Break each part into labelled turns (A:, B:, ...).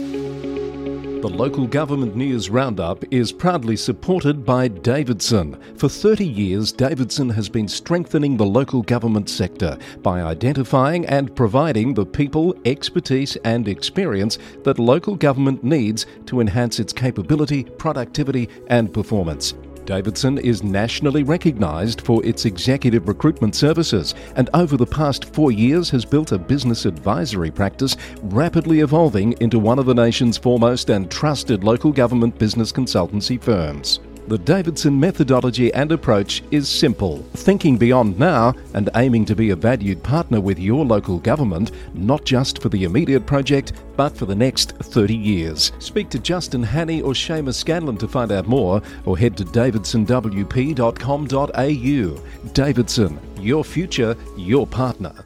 A: The local government news roundup is proudly supported by Davidson. For 30 years, Davidson has been strengthening the local government sector by identifying and providing the people, expertise, and experience that local government needs to enhance its capability, productivity, and performance. Davidson is nationally recognised for its executive recruitment services and over the past four years has built a business advisory practice rapidly evolving into one of the nation's foremost and trusted local government business consultancy firms. The Davidson methodology and approach is simple thinking beyond now and aiming to be a valued partner with your local government, not just for the immediate project, but for the next 30 years. Speak to Justin Hannay or Seamus Scanlon to find out more, or head to davidsonwp.com.au. Davidson, your future, your partner.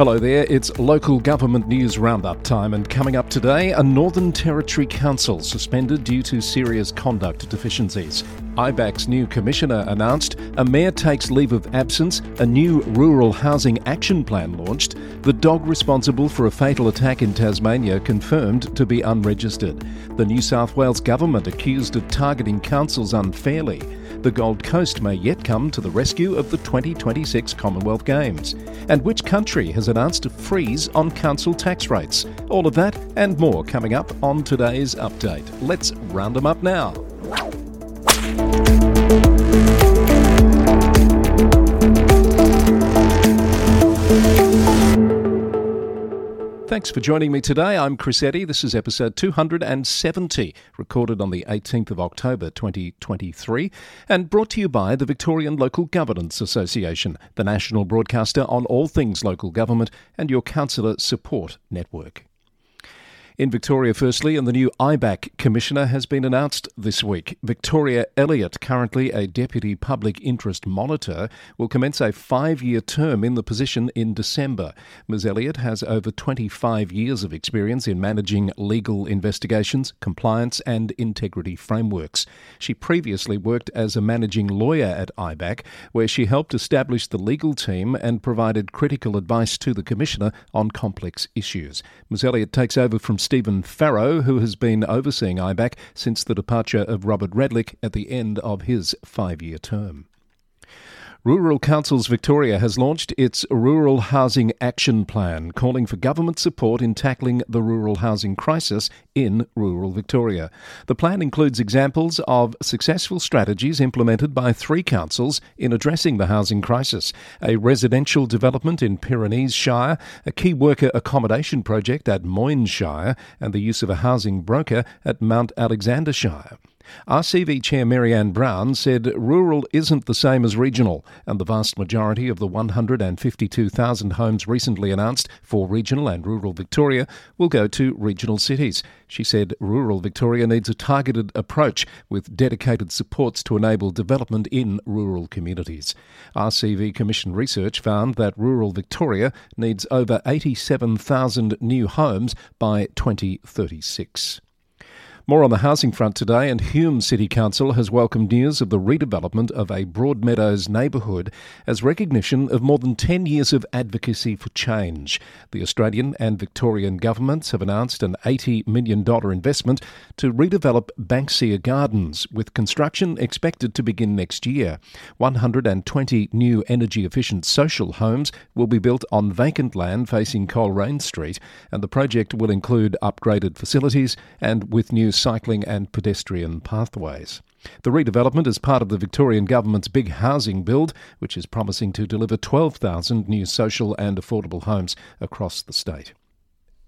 A: Hello there, it's local government news roundup time, and coming up today, a Northern Territory Council suspended due to serious conduct deficiencies. IBAC's new commissioner announced, a mayor takes leave of absence, a new rural housing action plan launched, the dog responsible for a fatal attack in Tasmania confirmed to be unregistered, the New South Wales government accused of targeting councils unfairly the Gold Coast may yet come to the rescue of the 2026 Commonwealth Games. And which country has announced a freeze on council tax rates? All of that and more coming up on today's update. Let's round them up now. Thanks for joining me today. I'm Chris Eddy. This is episode 270, recorded on the 18th of October 2023, and brought to you by the Victorian Local Governance Association, the national broadcaster on all things local government, and your councillor support network. In Victoria, firstly, and the new IBAC Commissioner has been announced this week. Victoria Elliott, currently a Deputy Public Interest Monitor, will commence a five year term in the position in December. Ms. Elliott has over 25 years of experience in managing legal investigations, compliance, and integrity frameworks. She previously worked as a managing lawyer at IBAC, where she helped establish the legal team and provided critical advice to the Commissioner on complex issues. Ms. Elliott takes over from Stephen Farrow, who has been overseeing IBAC since the departure of Robert Redlich at the end of his five year term. Rural Councils Victoria has launched its Rural Housing Action Plan, calling for government support in tackling the rural housing crisis in rural Victoria. The plan includes examples of successful strategies implemented by three councils in addressing the housing crisis a residential development in Pyrenees Shire, a key worker accommodation project at Moyne Shire, and the use of a housing broker at Mount Alexander Shire. RCV Chair Mary-Ann Brown said rural isn't the same as regional, and the vast majority of the 152,000 homes recently announced for regional and rural Victoria will go to regional cities. She said rural Victoria needs a targeted approach with dedicated supports to enable development in rural communities. RCV Commission research found that rural Victoria needs over 87,000 new homes by 2036. More on the housing front today, and Hume City Council has welcomed news of the redevelopment of a Broadmeadows neighbourhood as recognition of more than 10 years of advocacy for change. The Australian and Victorian governments have announced an $80 million investment to redevelop Banksia Gardens, with construction expected to begin next year. 120 new energy efficient social homes will be built on vacant land facing Coleraine Street, and the project will include upgraded facilities and with new cycling and pedestrian pathways. The redevelopment is part of the Victorian Government's big housing build, which is promising to deliver 12,000 new social and affordable homes across the state.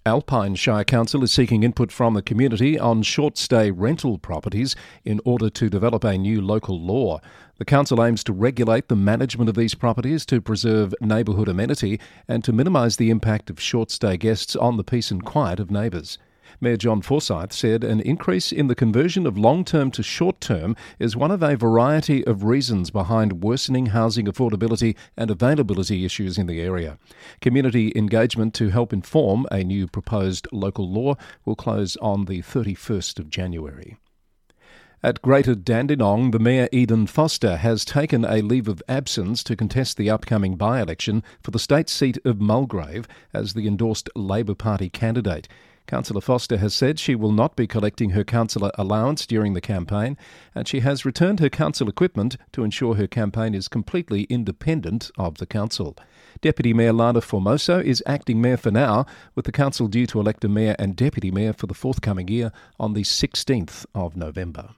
A: Alpine Shire Council is seeking input from the community on short stay rental properties in order to develop a new local law. The council aims to regulate the management of these properties to preserve neighbourhood amenity and to minimise the impact of short stay guests on the peace and quiet of neighbours. Mayor John Forsyth said an increase in the conversion of long term to short term is one of a variety of reasons behind worsening housing affordability and availability issues in the area. Community engagement to help inform a new proposed local law will close on the 31st of January. At Greater Dandenong, the Mayor Eden Foster has taken a leave of absence to contest the upcoming by election for the state seat of Mulgrave as the endorsed Labor Party candidate. Councillor Foster has said she will not be collecting her councillor allowance during the campaign, and she has returned her council equipment to ensure her campaign is completely independent of the council. Deputy Mayor Lana Formoso is acting mayor for now, with the council due to elect a mayor and deputy mayor for the forthcoming year on the 16th of November.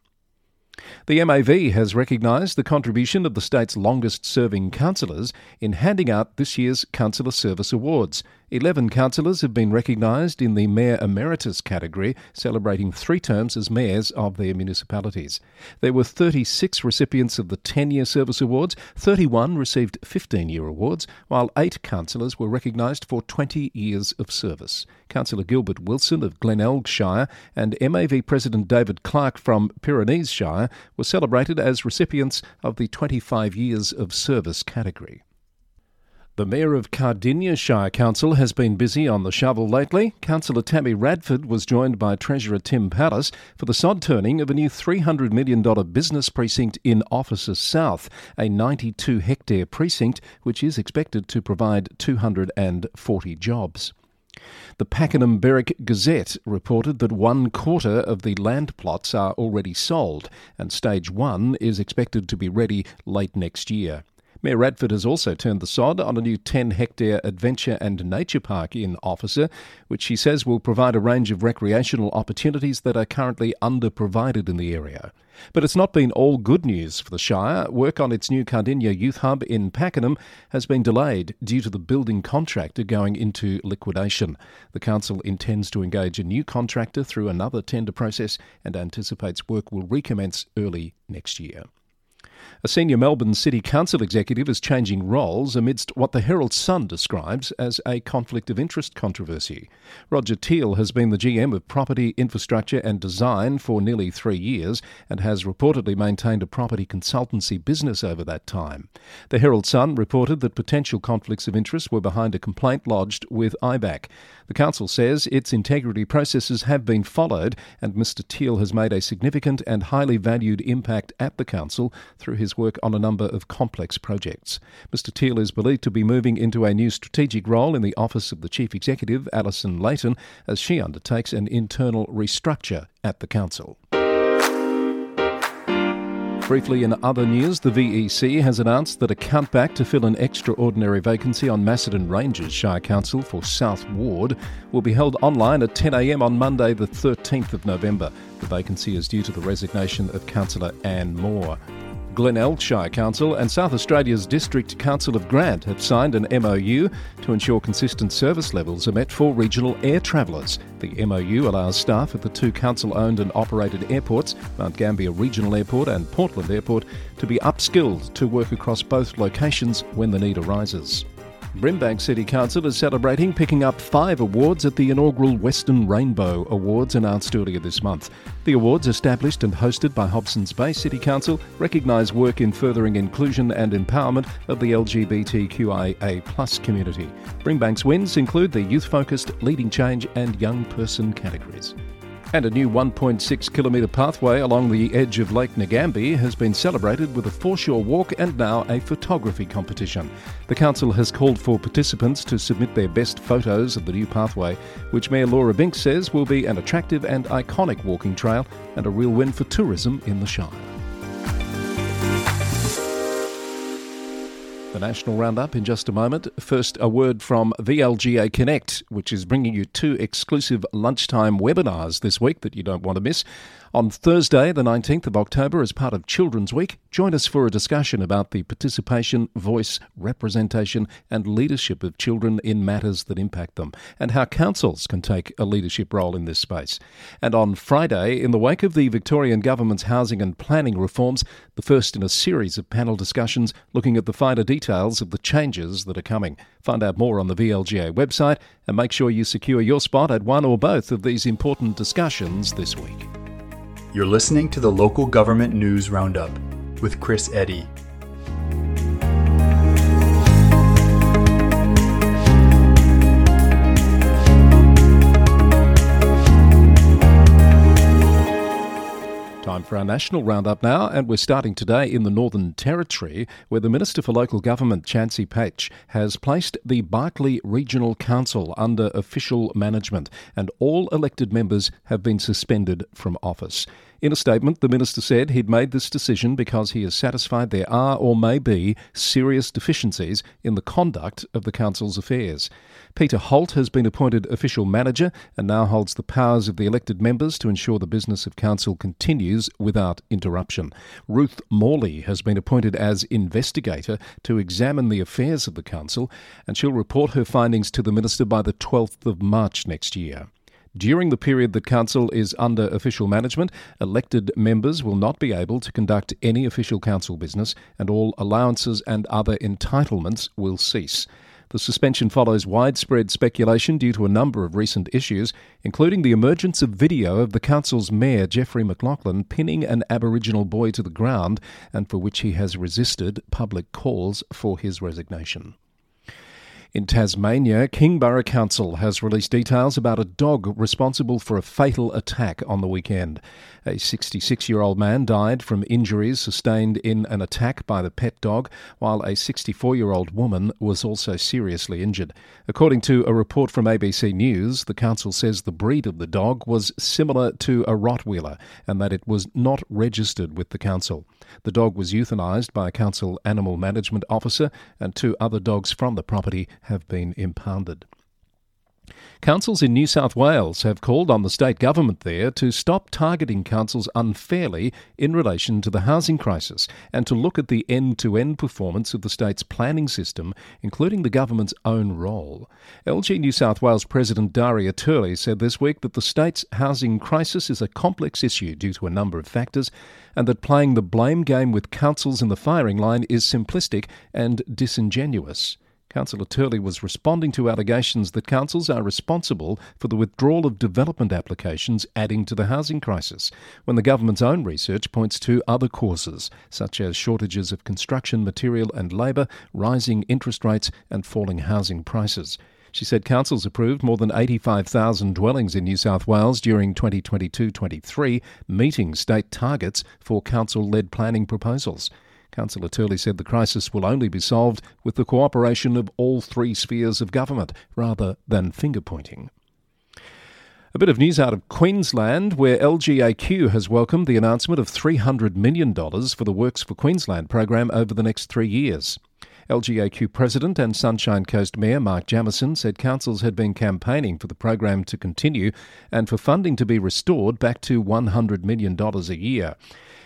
A: The MAV has recognised the contribution of the state's longest serving councillors in handing out this year's Councillor Service Awards. Eleven councillors have been recognised in the Mayor Emeritus category, celebrating three terms as mayors of their municipalities. There were 36 recipients of the 10 year service awards, 31 received 15 year awards, while eight councillors were recognised for 20 years of service. Councillor Gilbert Wilson of Glenelg Shire and MAV President David Clark from Pyrenees Shire were celebrated as recipients of the 25 years of service category. The Mayor of Cardinia Shire Council has been busy on the shovel lately. Councillor Tammy Radford was joined by Treasurer Tim Pallas for the sod turning of a new $300 million business precinct in Officers South, a 92 hectare precinct which is expected to provide 240 jobs. The Pakenham Berwick Gazette reported that one quarter of the land plots are already sold, and stage one is expected to be ready late next year. Mayor Radford has also turned the sod on a new 10 hectare adventure and nature park in Officer, which she says will provide a range of recreational opportunities that are currently under-provided in the area. But it's not been all good news for the Shire. Work on its new Cardinia Youth Hub in Pakenham has been delayed due to the building contractor going into liquidation. The Council intends to engage a new contractor through another tender process and anticipates work will recommence early next year. A senior Melbourne City Council executive is changing roles amidst what the Herald Sun describes as a conflict of interest controversy. Roger Teal has been the GM of Property, Infrastructure and Design for nearly three years and has reportedly maintained a property consultancy business over that time. The Herald Sun reported that potential conflicts of interest were behind a complaint lodged with IBAC. The council says its integrity processes have been followed and Mr Teal has made a significant and highly valued impact at the council through his work on a number of complex projects. Mr. Teal is believed to be moving into a new strategic role in the Office of the Chief Executive, Alison Leighton, as she undertakes an internal restructure at the Council. Briefly, in other news, the VEC has announced that a countback to fill an extraordinary vacancy on Macedon Ranges Shire Council for South Ward will be held online at 10am on Monday, the 13th of November. The vacancy is due to the resignation of Councillor Anne Moore. Glenelg Shire Council and South Australia's District Council of Grant have signed an MOU to ensure consistent service levels are met for regional air travellers. The MOU allows staff at the two council owned and operated airports, Mount Gambier Regional Airport and Portland Airport, to be upskilled to work across both locations when the need arises. Brimbank City Council is celebrating picking up five awards at the inaugural Western Rainbow Awards announced earlier this month. The awards, established and hosted by Hobsons Bay City Council, recognise work in furthering inclusion and empowerment of the LGBTQIA community. Brimbank's wins include the youth focused, leading change, and young person categories. And a new 1.6 kilometre pathway along the edge of Lake Nagambie has been celebrated with a foreshore walk and now a photography competition. The council has called for participants to submit their best photos of the new pathway, which Mayor Laura Binks says will be an attractive and iconic walking trail and a real win for tourism in the Shire. The National Roundup in just a moment. First, a word from VLGA Connect, which is bringing you two exclusive lunchtime webinars this week that you don't want to miss. On Thursday, the 19th of October, as part of Children's Week, join us for a discussion about the participation, voice, representation, and leadership of children in matters that impact them, and how councils can take a leadership role in this space. And on Friday, in the wake of the Victorian Government's housing and planning reforms, the first in a series of panel discussions looking at the finer details of the changes that are coming. Find out more on the VLGA website and make sure you secure your spot at one or both of these important discussions this week.
B: You're listening to the Local Government News Roundup with Chris Eddy.
A: For our national roundup now, and we're starting today in the Northern Territory, where the Minister for Local Government, Chansey Paech, has placed the Barkly Regional Council under official management, and all elected members have been suspended from office. In a statement, the minister said he'd made this decision because he is satisfied there are or may be serious deficiencies in the conduct of the council's affairs. Peter Holt has been appointed official manager and now holds the powers of the elected members to ensure the business of council continues without interruption. Ruth Morley has been appointed as investigator to examine the affairs of the council and she'll report her findings to the minister by the 12th of March next year. During the period that Council is under official management, elected members will not be able to conduct any official council business, and all allowances and other entitlements will cease. The suspension follows widespread speculation due to a number of recent issues, including the emergence of video of the council's mayor, Jeffrey McLaughlin, pinning an Aboriginal boy to the ground, and for which he has resisted public calls for his resignation. In Tasmania, Kingborough Council has released details about a dog responsible for a fatal attack on the weekend. A 66 year old man died from injuries sustained in an attack by the pet dog, while a 64 year old woman was also seriously injured. According to a report from ABC News, the council says the breed of the dog was similar to a Rottweiler and that it was not registered with the council. The dog was euthanised by a council animal management officer, and two other dogs from the property have been impounded. Councils in New South Wales have called on the state government there to stop targeting councils unfairly in relation to the housing crisis and to look at the end to end performance of the state's planning system, including the government's own role. LG New South Wales President Darriea Turley said this week that the state's housing crisis is a complex issue due to a number of factors and that playing the blame game with councils in the firing line is simplistic and disingenuous. Councillor Turley was responding to allegations that councils are responsible for the withdrawal of development applications, adding to the housing crisis, when the government's own research points to other causes, such as shortages of construction material and labour, rising interest rates, and falling housing prices. She said councils approved more than 85,000 dwellings in New South Wales during 2022 23, meeting state targets for council led planning proposals. Councillor Turley said the crisis will only be solved with the cooperation of all three spheres of government rather than finger pointing. A bit of news out of Queensland, where LGAQ has welcomed the announcement of $300 million for the Works for Queensland program over the next three years. LGAQ President and Sunshine Coast Mayor Mark Jamieson said councils had been campaigning for the program to continue and for funding to be restored back to $100 million a year.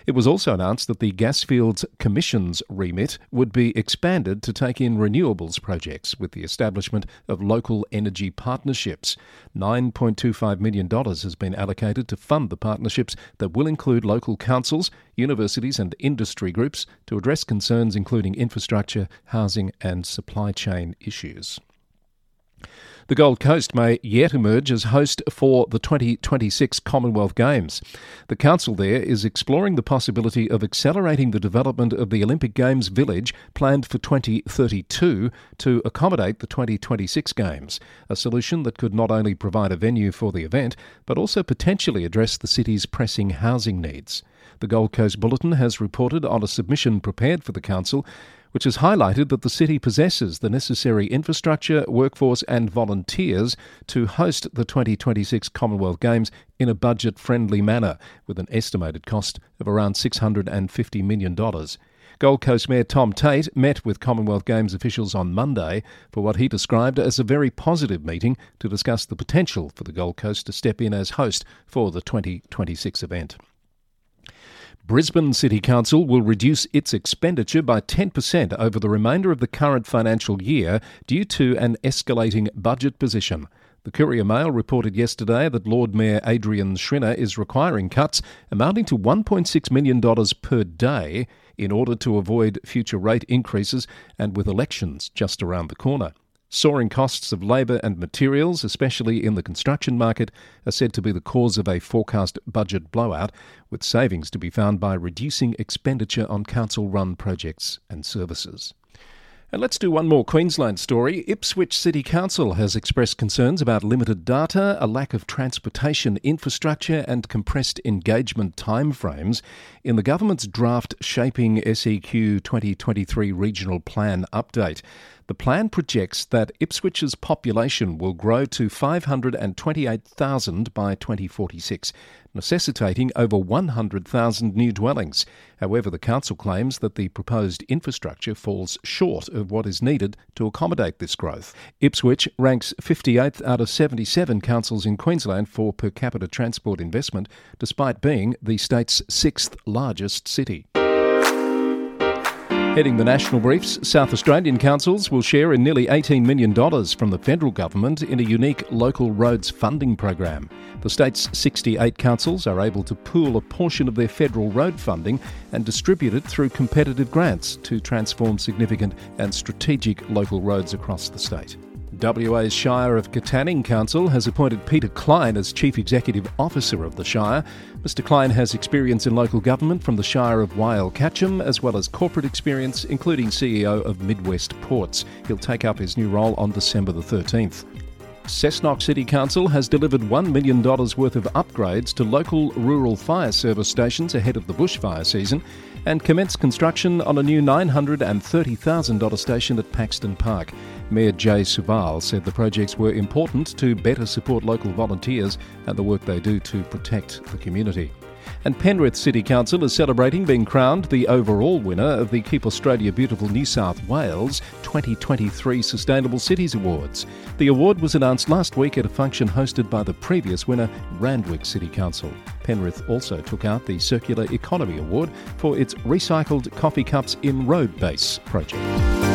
A: It was also announced that the Gasfields Commission's remit would be expanded to take in renewables projects with the establishment of local energy partnerships. $9.25 million has been allocated to fund the partnerships that will include local councils, universities, and industry groups to address concerns including infrastructure, housing, and supply chain issues. The Gold Coast may yet emerge as host for the 2026 Commonwealth Games. The council there is exploring the possibility of accelerating the development of the Olympic Games village planned for 2032 to accommodate the 2026 Games, a solution that could not only provide a venue for the event, but also potentially address the city's pressing housing needs. The Gold Coast Bulletin has reported on a submission prepared for the council which has highlighted that the city possesses the necessary infrastructure, workforce, and volunteers to host the 2026 Commonwealth Games in a budget friendly manner, with an estimated cost of around $650 million. Gold Coast Mayor Tom Tate met with Commonwealth Games officials on Monday for what he described as a very positive meeting to discuss the potential for the Gold Coast to step in as host for the 2026 event. Brisbane City Council will reduce its expenditure by 10% over the remainder of the current financial year due to an escalating budget position. The Courier Mail reported yesterday that Lord Mayor Adrian Schrinner is requiring cuts amounting to $1.6 million per day in order to avoid future rate increases and with elections just around the corner. Soaring costs of labour and materials, especially in the construction market, are said to be the cause of a forecast budget blowout, with savings to be found by reducing expenditure on council run projects and services. And let's do one more Queensland story. Ipswich City Council has expressed concerns about limited data, a lack of transportation infrastructure, and compressed engagement timeframes in the government's draft Shaping SEQ 2023 Regional Plan update. The plan projects that Ipswich's population will grow to 528,000 by 2046, necessitating over 100,000 new dwellings. However, the council claims that the proposed infrastructure falls short of what is needed to accommodate this growth. Ipswich ranks 58th out of 77 councils in Queensland for per capita transport investment, despite being the state's sixth largest city. Heading the national briefs, South Australian councils will share in nearly $18 million from the federal government in a unique local roads funding program. The state's 68 councils are able to pool a portion of their federal road funding and distribute it through competitive grants to transform significant and strategic local roads across the state. WA's Shire of Katanning Council has appointed Peter Klein as Chief Executive Officer of the Shire. Mr. Klein has experience in local government from the Shire of Wyalkatchem, as well as corporate experience, including CEO of Midwest Ports. He'll take up his new role on December the 13th. Cessnock City Council has delivered $1 million worth of upgrades to local rural fire service stations ahead of the bushfire season and commenced construction on a new $930,000 station at Paxton Park. Mayor Jay Suvaal said the projects were important to better support local volunteers and the work they do to protect the community. And Penrith City Council is celebrating being crowned the overall winner of the Keep Australia Beautiful New South Wales 2023 Sustainable Cities Awards. The award was announced last week at a function hosted by the previous winner, Randwick City Council. Penrith also took out the Circular Economy Award for its recycled coffee cups in road base project.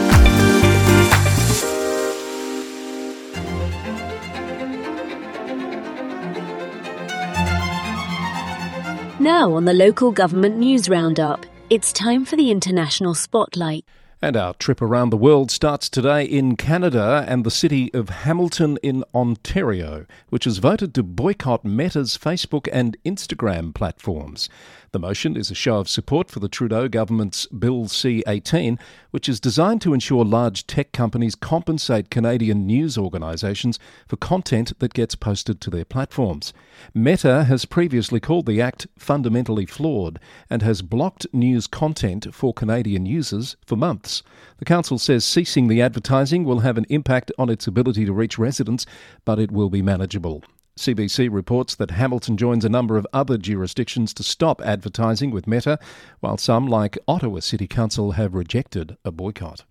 C: Now on the local government news roundup, it's time for the international spotlight.
A: And our trip around the world starts today in Canada and the city of Hamilton in Ontario, which has voted to boycott Meta's Facebook and Instagram platforms. The motion is a show of support for the Trudeau government's Bill C 18, which is designed to ensure large tech companies compensate Canadian news organisations for content that gets posted to their platforms. Meta has previously called the act fundamentally flawed and has blocked news content for Canadian users for months. The council says ceasing the advertising will have an impact on its ability to reach residents, but it will be manageable. CBC reports that Hamilton joins a number of other jurisdictions to stop advertising with Meta, while some, like Ottawa City Council, have rejected a boycott.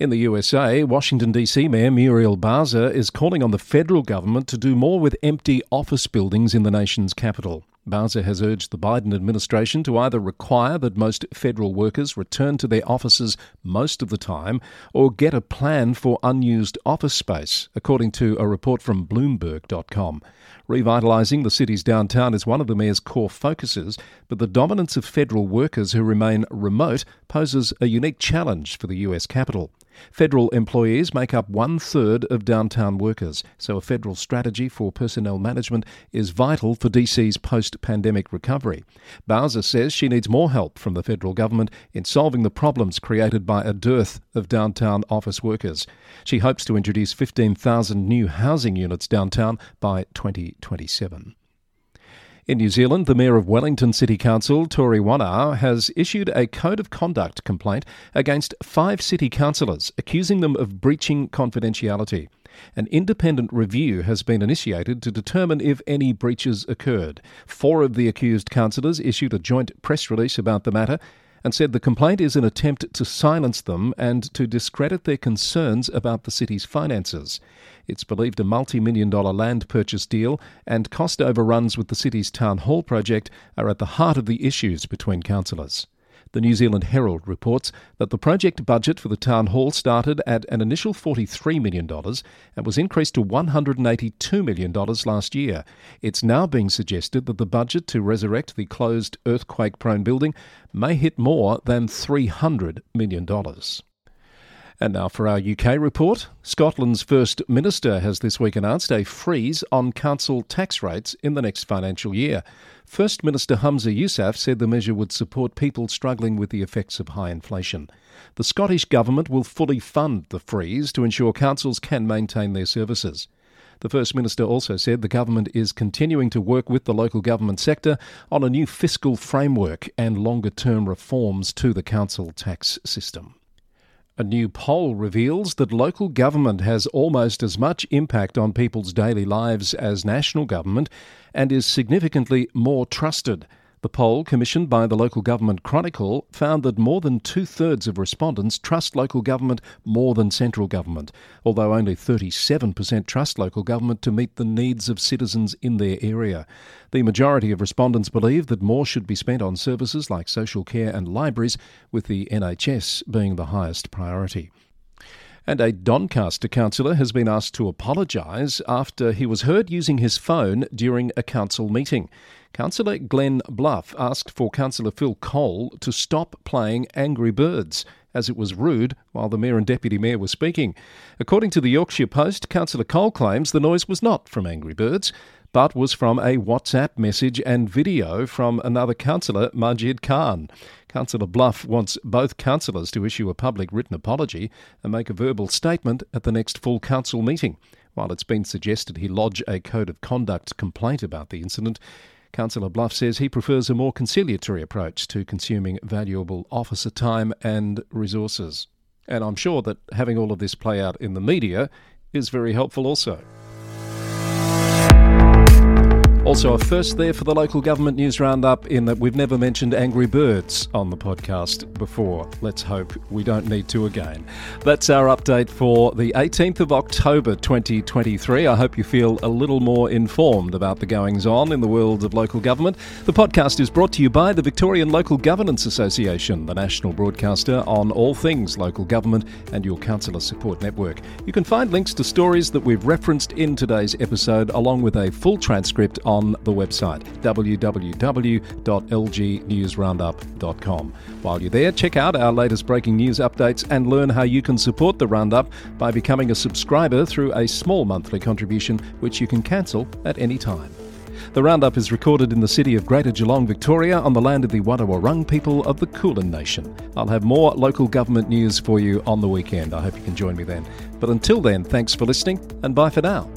A: In the USA, Washington, D.C. Mayor Muriel Bowser is calling on the federal government to do more with empty office buildings in the nation's capital. Bowser has urged the Biden administration to either require that most federal workers return to their offices most of the time or get a plan for unused office space, according to a report from Bloomberg.com. Revitalising the city's downtown is one of the mayor's core focuses, but the dominance of federal workers who remain remote poses a unique challenge for the US capital. Federal employees make up one third of downtown workers, so a federal strategy for personnel management is vital for DC's post pandemic recovery. Bowser says she needs more help from the federal government in solving the problems created by a dearth of downtown office workers. She hopes to introduce 15,000 new housing units downtown by 2027. In New Zealand, the Mayor of Wellington City Council, Tory Whanau, has issued a code of conduct complaint against five city councillors, accusing them of breaching confidentiality. An independent review has been initiated to determine if any breaches occurred. Four of the accused councillors issued a joint press release about the matter and said the complaint is an attempt to silence them and to discredit their concerns about the city's finances. It's believed a multi million dollar land purchase deal and cost overruns with the city's town hall project are at the heart of the issues between councillors. The New Zealand Herald reports that the project budget for the town hall started at an initial $43 million and was increased to $182 million last year. It's now being suggested that the budget to resurrect the closed earthquake prone building may hit more than $300 million. And now for our UK report. Scotland's First Minister has this week announced a freeze on council tax rates in the next financial year. First Minister Humza Yousaf said the measure would support people struggling with the effects of high inflation. The Scottish Government will fully fund the freeze to ensure councils can maintain their services. The First Minister also said the government is continuing to work with the local government sector on a new fiscal framework and longer term reforms to the council tax system. A new poll reveals that local government has almost as much impact on people's daily lives as national government and is significantly more trusted. The poll, commissioned by the Local Government Chronicle, found that more than two thirds of respondents trust local government more than central government, although only 37% trust local government to meet the needs of citizens in their area. The majority of respondents believe that more should be spent on services like social care and libraries, with the NHS being the highest priority. And a Doncaster councillor has been asked to apologise after he was heard using his phone during a council meeting. Councillor Glenn Bluff asked for Councillor Phil Cole to stop playing Angry Birds, as it was rude while the Mayor and Deputy Mayor were speaking. According to the Yorkshire Post, Councillor Cole claims the noise was not from Angry Birds, but was from a WhatsApp message and video from another councillor, Majid Khan. Councillor Bluff wants both councillors to issue a public written apology and make a verbal statement at the next full council meeting. While it's been suggested he lodge a code of conduct complaint about the incident, Councillor Bluff says he prefers a more conciliatory approach to consuming valuable officer time and resources. And I'm sure that having all of this play out in the media is very helpful also. Also, a first there for the local government news roundup in that we've never mentioned Angry Birds on the podcast before. Let's hope we don't need to again. That's our update for the 18th of October 2023. I hope you feel a little more informed about the goings on in the world of local government. The podcast is brought to you by the Victorian Local Governance Association, the national broadcaster on all things local government and your councillor support network. You can find links to stories that we've referenced in today's episode, along with a full transcript on the website www.lgnewsroundup.com. While you're there, check out our latest breaking news updates and learn how you can support the Roundup by becoming a subscriber through a small monthly contribution, which you can cancel at any time. The Roundup is recorded in the city of Greater Geelong, Victoria, on the land of the Wadawurrung people of the Kulin Nation. I'll have more local government news for you on the weekend. I hope you can join me then. But until then, thanks for listening and bye for now.